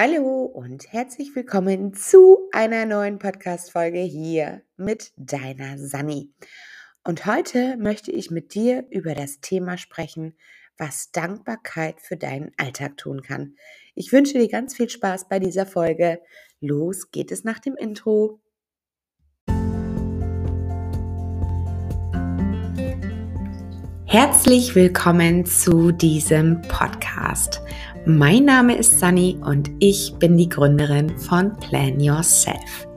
Hallo und herzlich willkommen zu einer neuen Podcast-Folge hier mit deiner Sani. Und heute möchte ich mit dir über das Thema sprechen, was Dankbarkeit für deinen Alltag tun kann. Ich wünsche dir ganz viel Spaß bei dieser Folge. Los geht es nach dem Intro. Herzlich willkommen zu diesem Podcast. Mein Name ist Sunny und ich bin die Gründerin von Plan Yourself.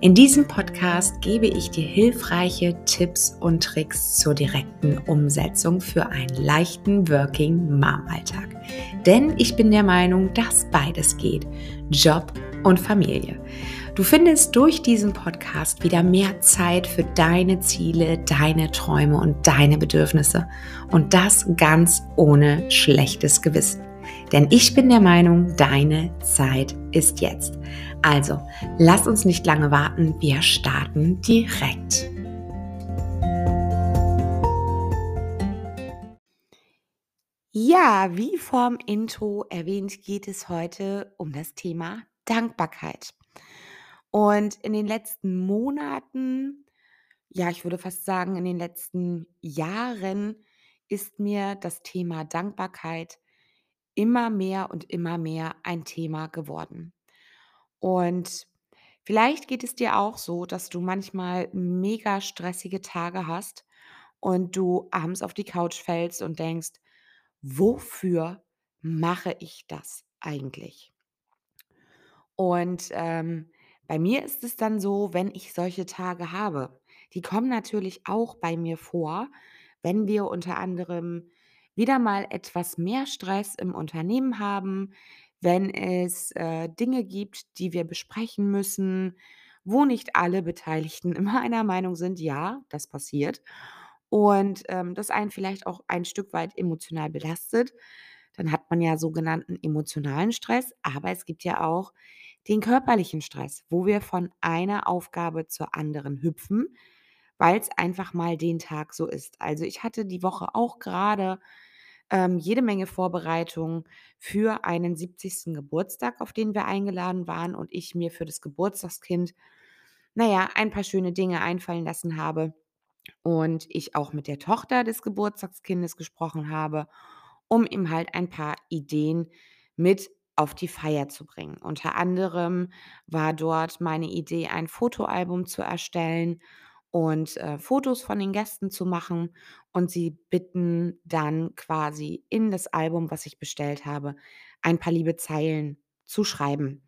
In diesem Podcast gebe ich dir hilfreiche Tipps und Tricks zur direkten Umsetzung für einen leichten Working Mom Alltag. Denn ich bin der Meinung, dass beides geht. Job und Familie. Du findest durch diesen Podcast wieder mehr Zeit für deine Ziele, deine Träume und deine Bedürfnisse. Und das ganz ohne schlechtes Gewissen. Denn ich bin der Meinung, deine Zeit ist jetzt. Also, lass uns nicht lange warten, wir starten direkt. Ja, wie vorm Intro erwähnt, geht es heute um das Thema Dankbarkeit. Und in den letzten Monaten, ja, ich würde fast sagen, in den letzten Jahren ist mir das Thema Dankbarkeit immer mehr und immer mehr ein Thema geworden. Und vielleicht geht es dir auch so, dass du manchmal mega stressige Tage hast und du abends auf die Couch fällst und denkst, wofür mache ich das eigentlich? Und ähm, bei mir ist es dann so, wenn ich solche Tage habe, die kommen natürlich auch bei mir vor, wenn wir unter anderem wieder mal etwas mehr Stress im Unternehmen haben, wenn es äh, Dinge gibt, die wir besprechen müssen, wo nicht alle Beteiligten immer einer Meinung sind, ja, das passiert. Und ähm, das einen vielleicht auch ein Stück weit emotional belastet. Dann hat man ja sogenannten emotionalen Stress, aber es gibt ja auch den körperlichen Stress, wo wir von einer Aufgabe zur anderen hüpfen, weil es einfach mal den Tag so ist. Also ich hatte die Woche auch gerade ähm, jede Menge Vorbereitungen für einen 70. Geburtstag, auf den wir eingeladen waren und ich mir für das Geburtstagskind, naja, ein paar schöne Dinge einfallen lassen habe und ich auch mit der Tochter des Geburtstagskindes gesprochen habe, um ihm halt ein paar Ideen mit auf die Feier zu bringen. Unter anderem war dort meine Idee, ein Fotoalbum zu erstellen und äh, Fotos von den Gästen zu machen und sie bitten dann quasi in das Album, was ich bestellt habe, ein paar liebe Zeilen zu schreiben.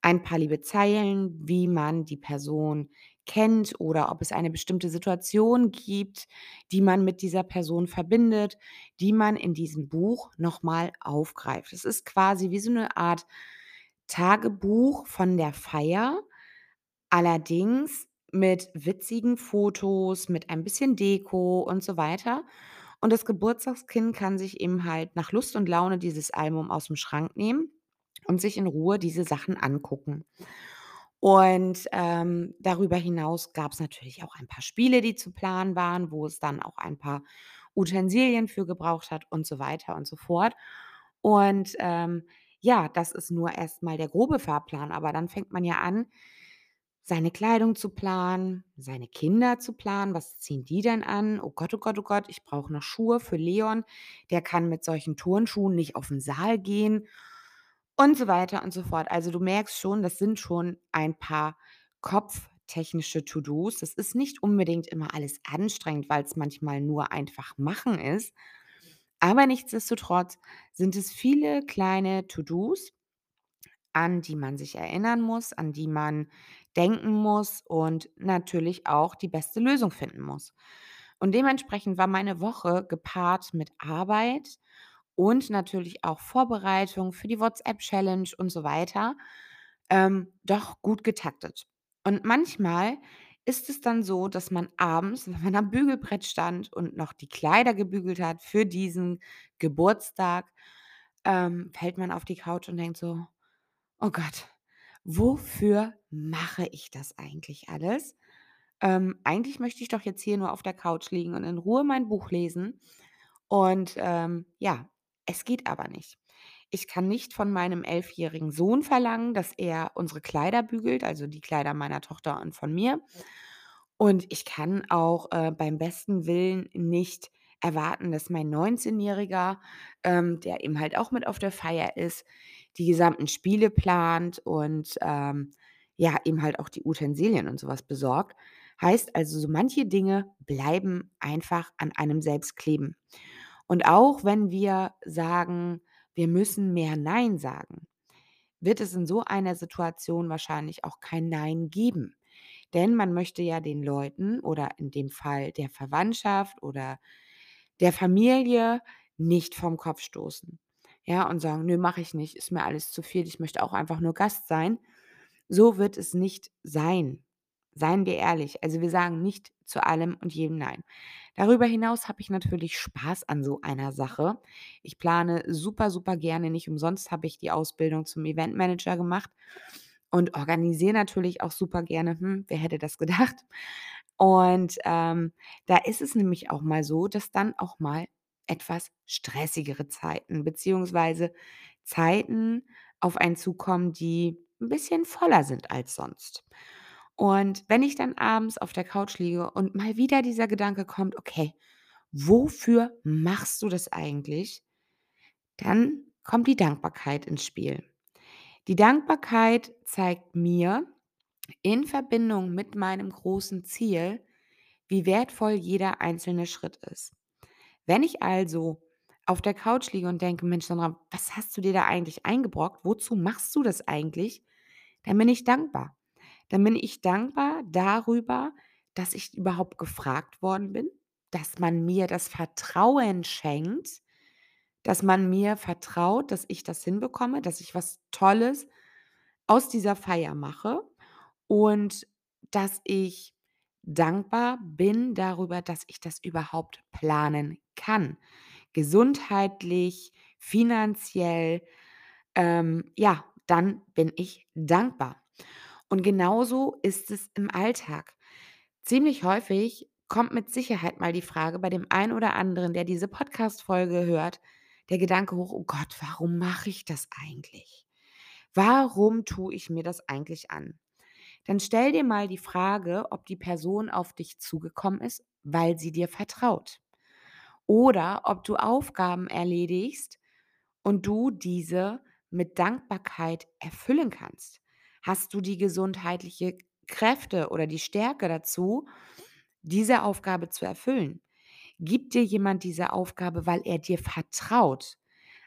Ein paar liebe Zeilen, wie man die Person kennt oder ob es eine bestimmte Situation gibt, die man mit dieser Person verbindet, die man in diesem Buch nochmal aufgreift. Es ist quasi wie so eine Art Tagebuch von der Feier, allerdings mit witzigen Fotos, mit ein bisschen Deko und so weiter. Und das Geburtstagskind kann sich eben halt nach Lust und Laune dieses Album aus dem Schrank nehmen und sich in Ruhe diese Sachen angucken. Und ähm, darüber hinaus gab es natürlich auch ein paar Spiele, die zu planen waren, wo es dann auch ein paar Utensilien für gebraucht hat und so weiter und so fort. Und ähm, ja, das ist nur erstmal der grobe Fahrplan, aber dann fängt man ja an, seine Kleidung zu planen, seine Kinder zu planen. Was ziehen die denn an? Oh Gott, oh Gott, oh Gott, ich brauche noch Schuhe für Leon. Der kann mit solchen Turnschuhen nicht auf den Saal gehen und so weiter und so fort. Also du merkst schon, das sind schon ein paar kopftechnische To-Dos. Das ist nicht unbedingt immer alles anstrengend, weil es manchmal nur einfach machen ist. Aber nichtsdestotrotz sind es viele kleine To-Dos, an die man sich erinnern muss, an die man denken muss und natürlich auch die beste Lösung finden muss. Und dementsprechend war meine Woche gepaart mit Arbeit und natürlich auch Vorbereitung für die WhatsApp-Challenge und so weiter, ähm, doch gut getaktet. Und manchmal ist es dann so, dass man abends, wenn man am Bügelbrett stand und noch die Kleider gebügelt hat für diesen Geburtstag, ähm, fällt man auf die Couch und denkt so, Oh Gott, wofür mache ich das eigentlich alles? Ähm, eigentlich möchte ich doch jetzt hier nur auf der Couch liegen und in Ruhe mein Buch lesen. Und ähm, ja, es geht aber nicht. ich kann nicht von meinem elfjährigen Sohn verlangen, dass er unsere Kleider bügelt, also die Kleider meiner Tochter und von mir. Und ich kann auch, äh, beim besten Willen nicht erwarten, dass mein Neunzehnjähriger, ähm, der eben halt auch mit auf der Feier ist, die gesamten Spiele plant und, ähm, ja, eben halt auch die Utensilien und so was besorgt. Heißt also, so manche Dinge bleiben einfach an einem selbst kleben. Und auch wenn wir sagen, wir müssen mehr „Nein“ sagen, wird es in so einer Situation wahrscheinlich auch kein „Nein“ geben. Denn man möchte ja den Leuten oder in dem Fall der Verwandtschaft oder der Familie nicht vom Kopf stoßen, ja, und sagen: „Nö, mache ich nicht, ist mir alles zu viel, ich möchte auch einfach nur Gast sein.“ So wird es nicht sein. Seien wir ehrlich. Also, wir sagen nicht zu allem und jedem „Nein“. Darüber hinaus habe ich natürlich Spaß an so einer Sache. Ich plane super, super gerne nicht umsonst habe ich die Ausbildung zum Eventmanager gemacht und organisiere natürlich auch super gerne. Hm, wer hätte das gedacht? Und, ähm, da ist es nämlich auch mal so, dass dann auch mal etwas stressigere Zeiten beziehungsweise Zeiten auf einen zukommen, die 'n bisschen voller sind als sonst. Und wenn ich dann abends auf der Couch liege und mal wieder dieser Gedanke kommt: „Okay, wofür machst du das eigentlich?“ Dann kommt die Dankbarkeit ins Spiel. Die Dankbarkeit zeigt mir in Verbindung mit meinem großen Ziel, wie wertvoll jeder einzelne Schritt ist. Wenn ich also auf der Couch liege und denke: „Mensch, Sandra, was hast du dir da eigentlich eingebrockt? Wozu machst du das eigentlich?“ Dann bin ich dankbar. Dann bin ich dankbar darüber, dass ich überhaupt gefragt worden bin, dass man mir das Vertrauen schenkt, dass man mir vertraut, dass ich das hinbekomme, dass ich was Tolles aus dieser Feier mache und dass ich dankbar bin darüber, dass ich das überhaupt planen kann. Gesundheitlich, finanziell, ähm, ja, dann bin ich dankbar. Und genauso ist es im Alltag. Ziemlich häufig kommt mit Sicherheit mal die Frage bei dem einen oder anderen, der diese Podcast-Folge hört, der Gedanke hoch: „Oh Gott, warum mache ich das eigentlich? Warum tue ich mir das eigentlich an?“ Dann stell dir mal die Frage, ob die Person auf dich zugekommen ist, weil sie dir vertraut oder ob du Aufgaben erledigst und du diese mit Dankbarkeit erfüllen kannst. Hast du die gesundheitliche Kräfte oder die Stärke dazu, diese Aufgabe zu erfüllen? Gibt dir jemand diese Aufgabe, weil er dir vertraut?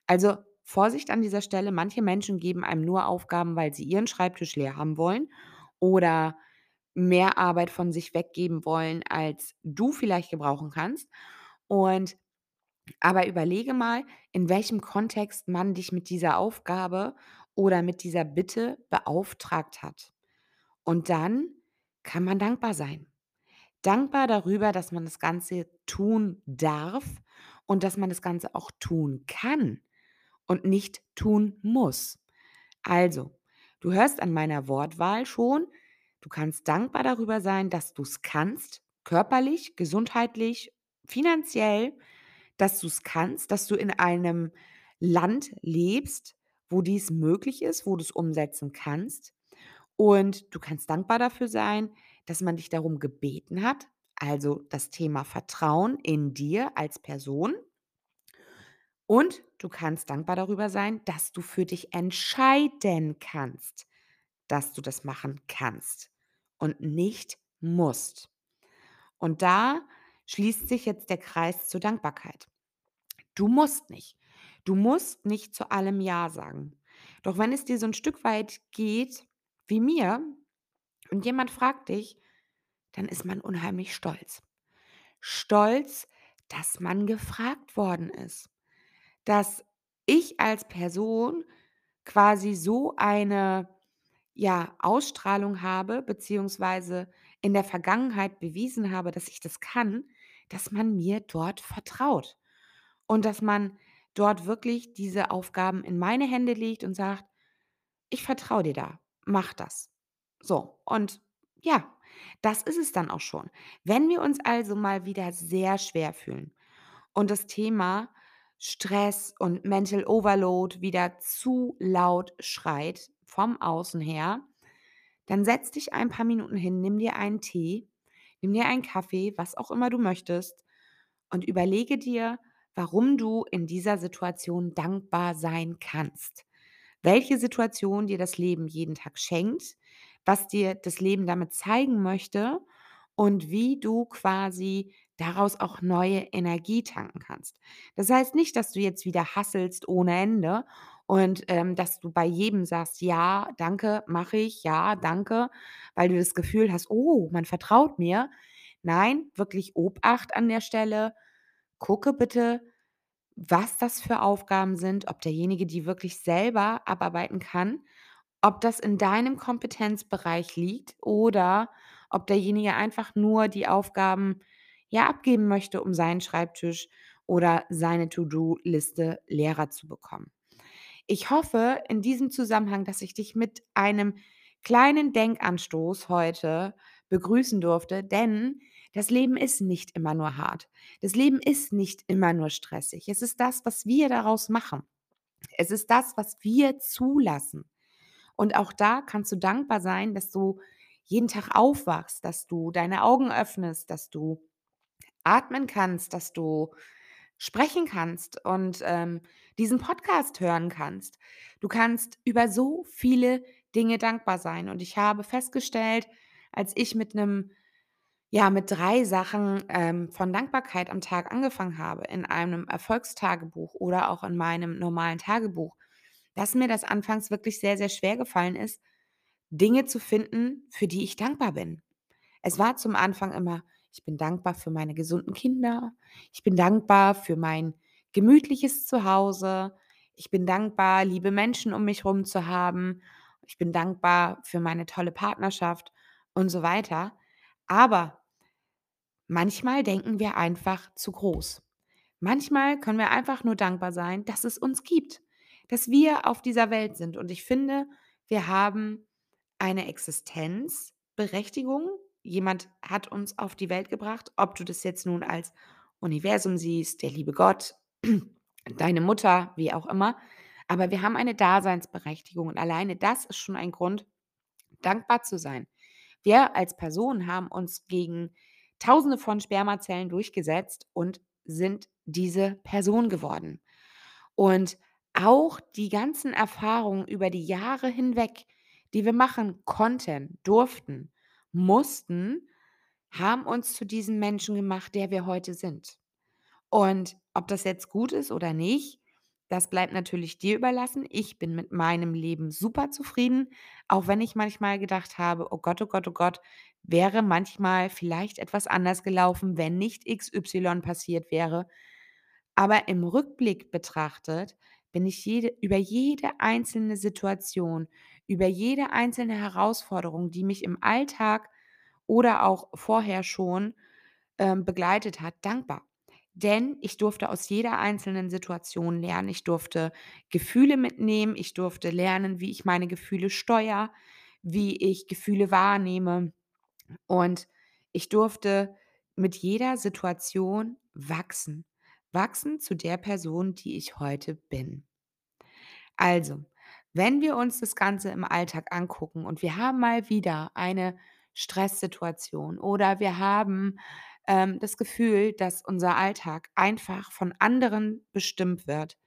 Also, Vorsicht an dieser Stelle, manche Menschen geben einem nur Aufgaben, weil sie ihren Schreibtisch leer haben wollen oder mehr Arbeit von sich weggeben wollen, als du vielleicht gebrauchen kannst. Und aber überlege mal, in welchem Kontext man dich mit dieser Aufgabe oder mit dieser Bitte beauftragt hat. Und dann kann man dankbar sein. Dankbar darüber, dass man das Ganze tun darf und dass man das Ganze auch tun kann und nicht tun muss. Also, du hörst an meiner Wortwahl schon, du kannst dankbar darüber sein, dass du es kannst, körperlich, gesundheitlich, finanziell, dass du es kannst, dass du in einem Land lebst, wo dies möglich ist, wo du es umsetzen kannst. Und du kannst dankbar dafür sein, dass man dich darum gebeten hat, also das Thema Vertrauen in dir als Person. Und du kannst dankbar darüber sein, dass du für dich entscheiden kannst, dass du das machen kannst und nicht musst. Und da schließt sich jetzt der Kreis zur Dankbarkeit. Du musst nicht. Du musst nicht zu allem Ja sagen. Doch wenn es dir so ein Stück weit geht wie mir und jemand fragt dich, dann ist man unheimlich stolz. Stolz, dass man gefragt worden ist. Dass ich als Person quasi so eine, ja, Ausstrahlung habe, beziehungsweise in der Vergangenheit bewiesen habe, dass ich das kann, dass man mir dort vertraut. Und dass man dort wirklich diese Aufgaben in meine Hände legt und sagt: „Ich vertraue dir da, mach das.“ So, und ja, das ist es dann auch schon. Wenn wir uns also mal wieder sehr schwer fühlen und das Thema Stress und Mental Overload wieder zu laut schreit vom Außen her, dann setz dich ein paar Minuten hin, nimm dir einen Tee, nimm dir einen Kaffee, was auch immer du möchtest und überlege dir, warum du in dieser Situation dankbar sein kannst. Welche Situation dir das Leben jeden Tag schenkt, was dir das Leben damit zeigen möchte und wie du quasi daraus auch neue Energie tanken kannst. Das heißt nicht, dass du jetzt wieder hasselst ohne Ende und, ähm, dass du bei jedem sagst: „Ja, danke, mache ich. Ja, danke“, weil du das Gefühl hast: „Oh, man vertraut mir.“ Nein, wirklich Obacht an der Stelle. Gucke bitte, was das für Aufgaben sind, ob derjenige die wirklich selber abarbeiten kann, ob das in deinem Kompetenzbereich liegt oder ob derjenige einfach nur die Aufgaben, ja, abgeben möchte, um seinen Schreibtisch oder seine To-do-Liste leerer zu bekommen. Ich hoffe in diesem Zusammenhang, dass ich dich mit einem kleinen Denkanstoß heute begrüßen durfte, denn das Leben ist nicht immer nur hart. Das Leben ist nicht immer nur stressig. Es ist das, was wir daraus machen. Es ist das, was wir zulassen. Und auch da kannst du dankbar sein, dass du jeden Tag aufwachst, dass du deine Augen öffnest, dass du atmen kannst, dass du sprechen kannst und, ähm, diesen Podcast hören kannst. Du kannst über so viele Dinge dankbar sein. Und ich habe festgestellt, als ich mit 'nem ja, mit 3 Sachen, ähm, von Dankbarkeit am Tag angefangen habe, in einem Erfolgstagebuch oder auch in meinem normalen Tagebuch, dass mir das anfangs wirklich sehr, sehr schwer gefallen ist, Dinge zu finden, für die ich dankbar bin. Es war zum Anfang immer: „Ich bin dankbar für meine gesunden Kinder. Ich bin dankbar für mein gemütliches Zuhause. Ich bin dankbar, liebe Menschen um mich rum zu haben. Ich bin dankbar für meine tolle Partnerschaft“, und so weiter. Aber manchmal denken wir einfach zu groß. Manchmal können wir einfach nur dankbar sein, dass es uns gibt, dass wir auf dieser Welt sind. Und ich finde, wir haben eine Existenzberechtigung. Jemand hat uns auf die Welt gebracht, ob du das jetzt nun als Universum siehst, der liebe Gott, deine Mutter, wie auch immer. Aber wir haben eine Daseinsberechtigung und alleine das ist schon ein Grund, dankbar zu sein. Wir als Person haben uns gegen Tausende von Spermazellen durchgesetzt und sind diese Person geworden. Und auch die ganzen Erfahrungen über die Jahre hinweg, die wir machen konnten, durften, mussten, haben uns zu diesem Menschen gemacht, der wir heute sind. Und ob das jetzt gut ist oder nicht, das bleibt natürlich dir überlassen. Ich bin mit meinem Leben super zufrieden, auch wenn ich manchmal gedacht habe: „Oh Gott, oh Gott, oh Gott, wäre manchmal vielleicht etwas anders gelaufen, wenn nicht XY passiert wäre.“ Aber im Rückblick betrachtet bin ich jede über jede einzelne Situation, über jede einzelne Herausforderung, die mich im Alltag oder auch vorher schon, ähm, begleitet hat, dankbar. Denn ich durfte aus jeder einzelnen Situation lernen. Ich durfte Gefühle mitnehmen. Ich durfte lernen, wie ich meine Gefühle steuere, wie ich Gefühle wahrnehme. Und ich durfte mit jeder Situation wachsen. Wachsen zu der Person, die ich heute bin. Also, wenn wir uns das Ganze im Alltag angucken und wir haben mal wieder eine Stresssituation oder wir haben, ähm, das Gefühl, dass unser Alltag einfach von anderen bestimmt wird,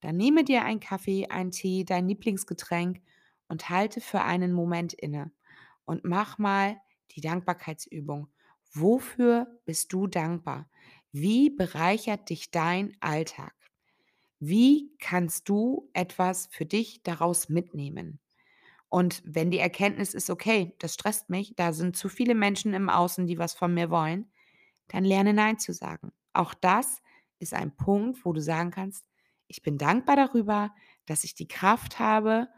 dann nehme dir einen Kaffee, einen Tee, dein Lieblingsgetränk und halte für einen Moment inne und mach mal die Dankbarkeitsübung. Wofür bist du dankbar? Wie bereichert dich dein Alltag? Wie kannst du etwas für dich daraus mitnehmen? Und wenn die Erkenntnis ist: „Okay, das stresst mich, da sind zu viele Menschen im Außen, die was von mir wollen“, dann lerne nein zu sagen. Auch das ist ein Punkt, wo du sagen kannst: „Ich bin dankbar darüber, dass ich die Kraft habe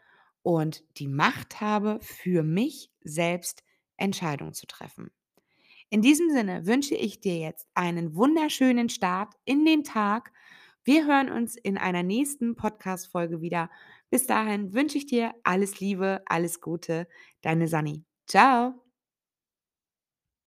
und die Macht habe, für mich selbst Entscheidungen zu treffen.“ In diesem Sinne wünsche ich dir jetzt einen wunderschönen Start in den Tag. Wir hören uns in einer nächsten Podcast-Folge wieder. Bis dahin wünsche ich dir alles Liebe, alles Gute, deine Sanni. Tschau.